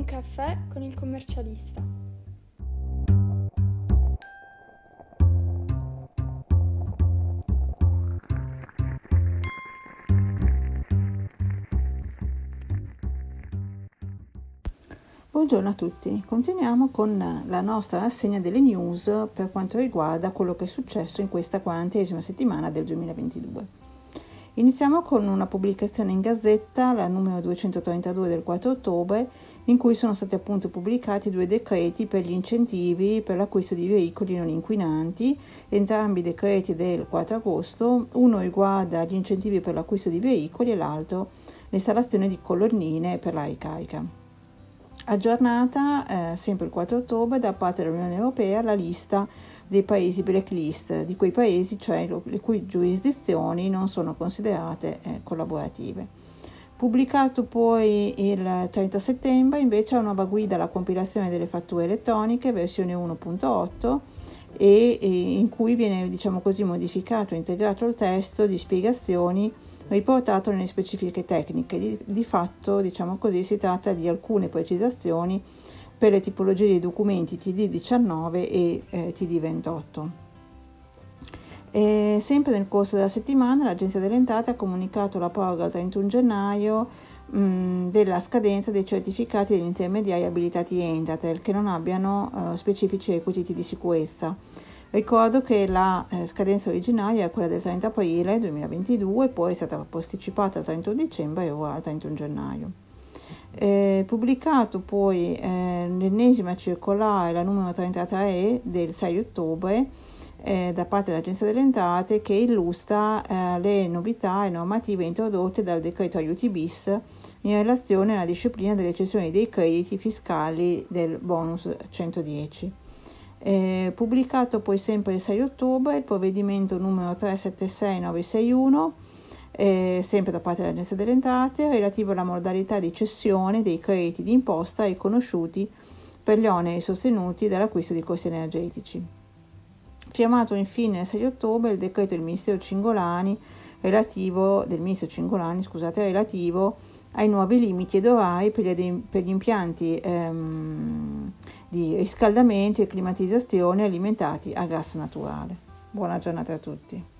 Un caffè con il commercialista. Buongiorno a tutti, continuiamo con la nostra rassegna delle news per quanto riguarda quello che è successo in questa quarantesima settimana del 2022. Iniziamo con una pubblicazione in gazzetta, la numero 232 del 4 ottobre, in cui sono stati appunto pubblicati due decreti per gli incentivi per l'acquisto di veicoli non inquinanti, entrambi decreti del 4 agosto, uno riguarda gli incentivi per l'acquisto di veicoli e l'altro l'installazione di colonnine per la ricarica. Aggiornata eh, sempre il 4 ottobre da parte dell'Unione Europea la lista dei paesi blacklist, di quei paesi cioè le cui giurisdizioni non sono considerate eh, collaborative. Pubblicato poi il 30 settembre invece la nuova guida alla compilazione delle fatture elettroniche versione 1.8 e, e in cui viene diciamo così modificato e integrato il testo di spiegazioni riportato nelle specifiche tecniche. Di, di fatto, diciamo così, si tratta di alcune precisazioni per le tipologie di documenti TD19 e eh, TD28. E sempre nel corso della settimana l'Agenzia delle Entrate ha comunicato la proroga al 31 gennaio mh, della scadenza dei certificati degli intermediari abilitati Entratel che non abbiano eh, specifici requisiti di sicurezza Ricordo che la eh, scadenza originaria è quella del 30 aprile 2022, poi è stata posticipata al 31 dicembre e ora al 31 gennaio. Eh, pubblicato poi eh, l'ennesima circolare, la numero 33 del 6 ottobre, eh, da parte dell'Agenzia delle Entrate che illustra eh, le novità e normative introdotte dal decreto aiuti bis in relazione alla disciplina delle cessioni dei crediti fiscali del bonus 110. Eh, pubblicato poi sempre il 6 ottobre il provvedimento numero 376961, eh, sempre da parte dell'Agenzia delle Entrate, relativo alla modalità di cessione dei crediti di imposta riconosciuti per gli oneri sostenuti dall'acquisto di costi energetici. Firmato infine il 6 ottobre il decreto del Ministero Cingolani relativo, del Ministro Cingolani, scusate, relativo ai nuovi limiti ed orari per gli, per gli impianti ehm, di riscaldamento e climatizzazione alimentati a gas naturale. Buona giornata a tutti.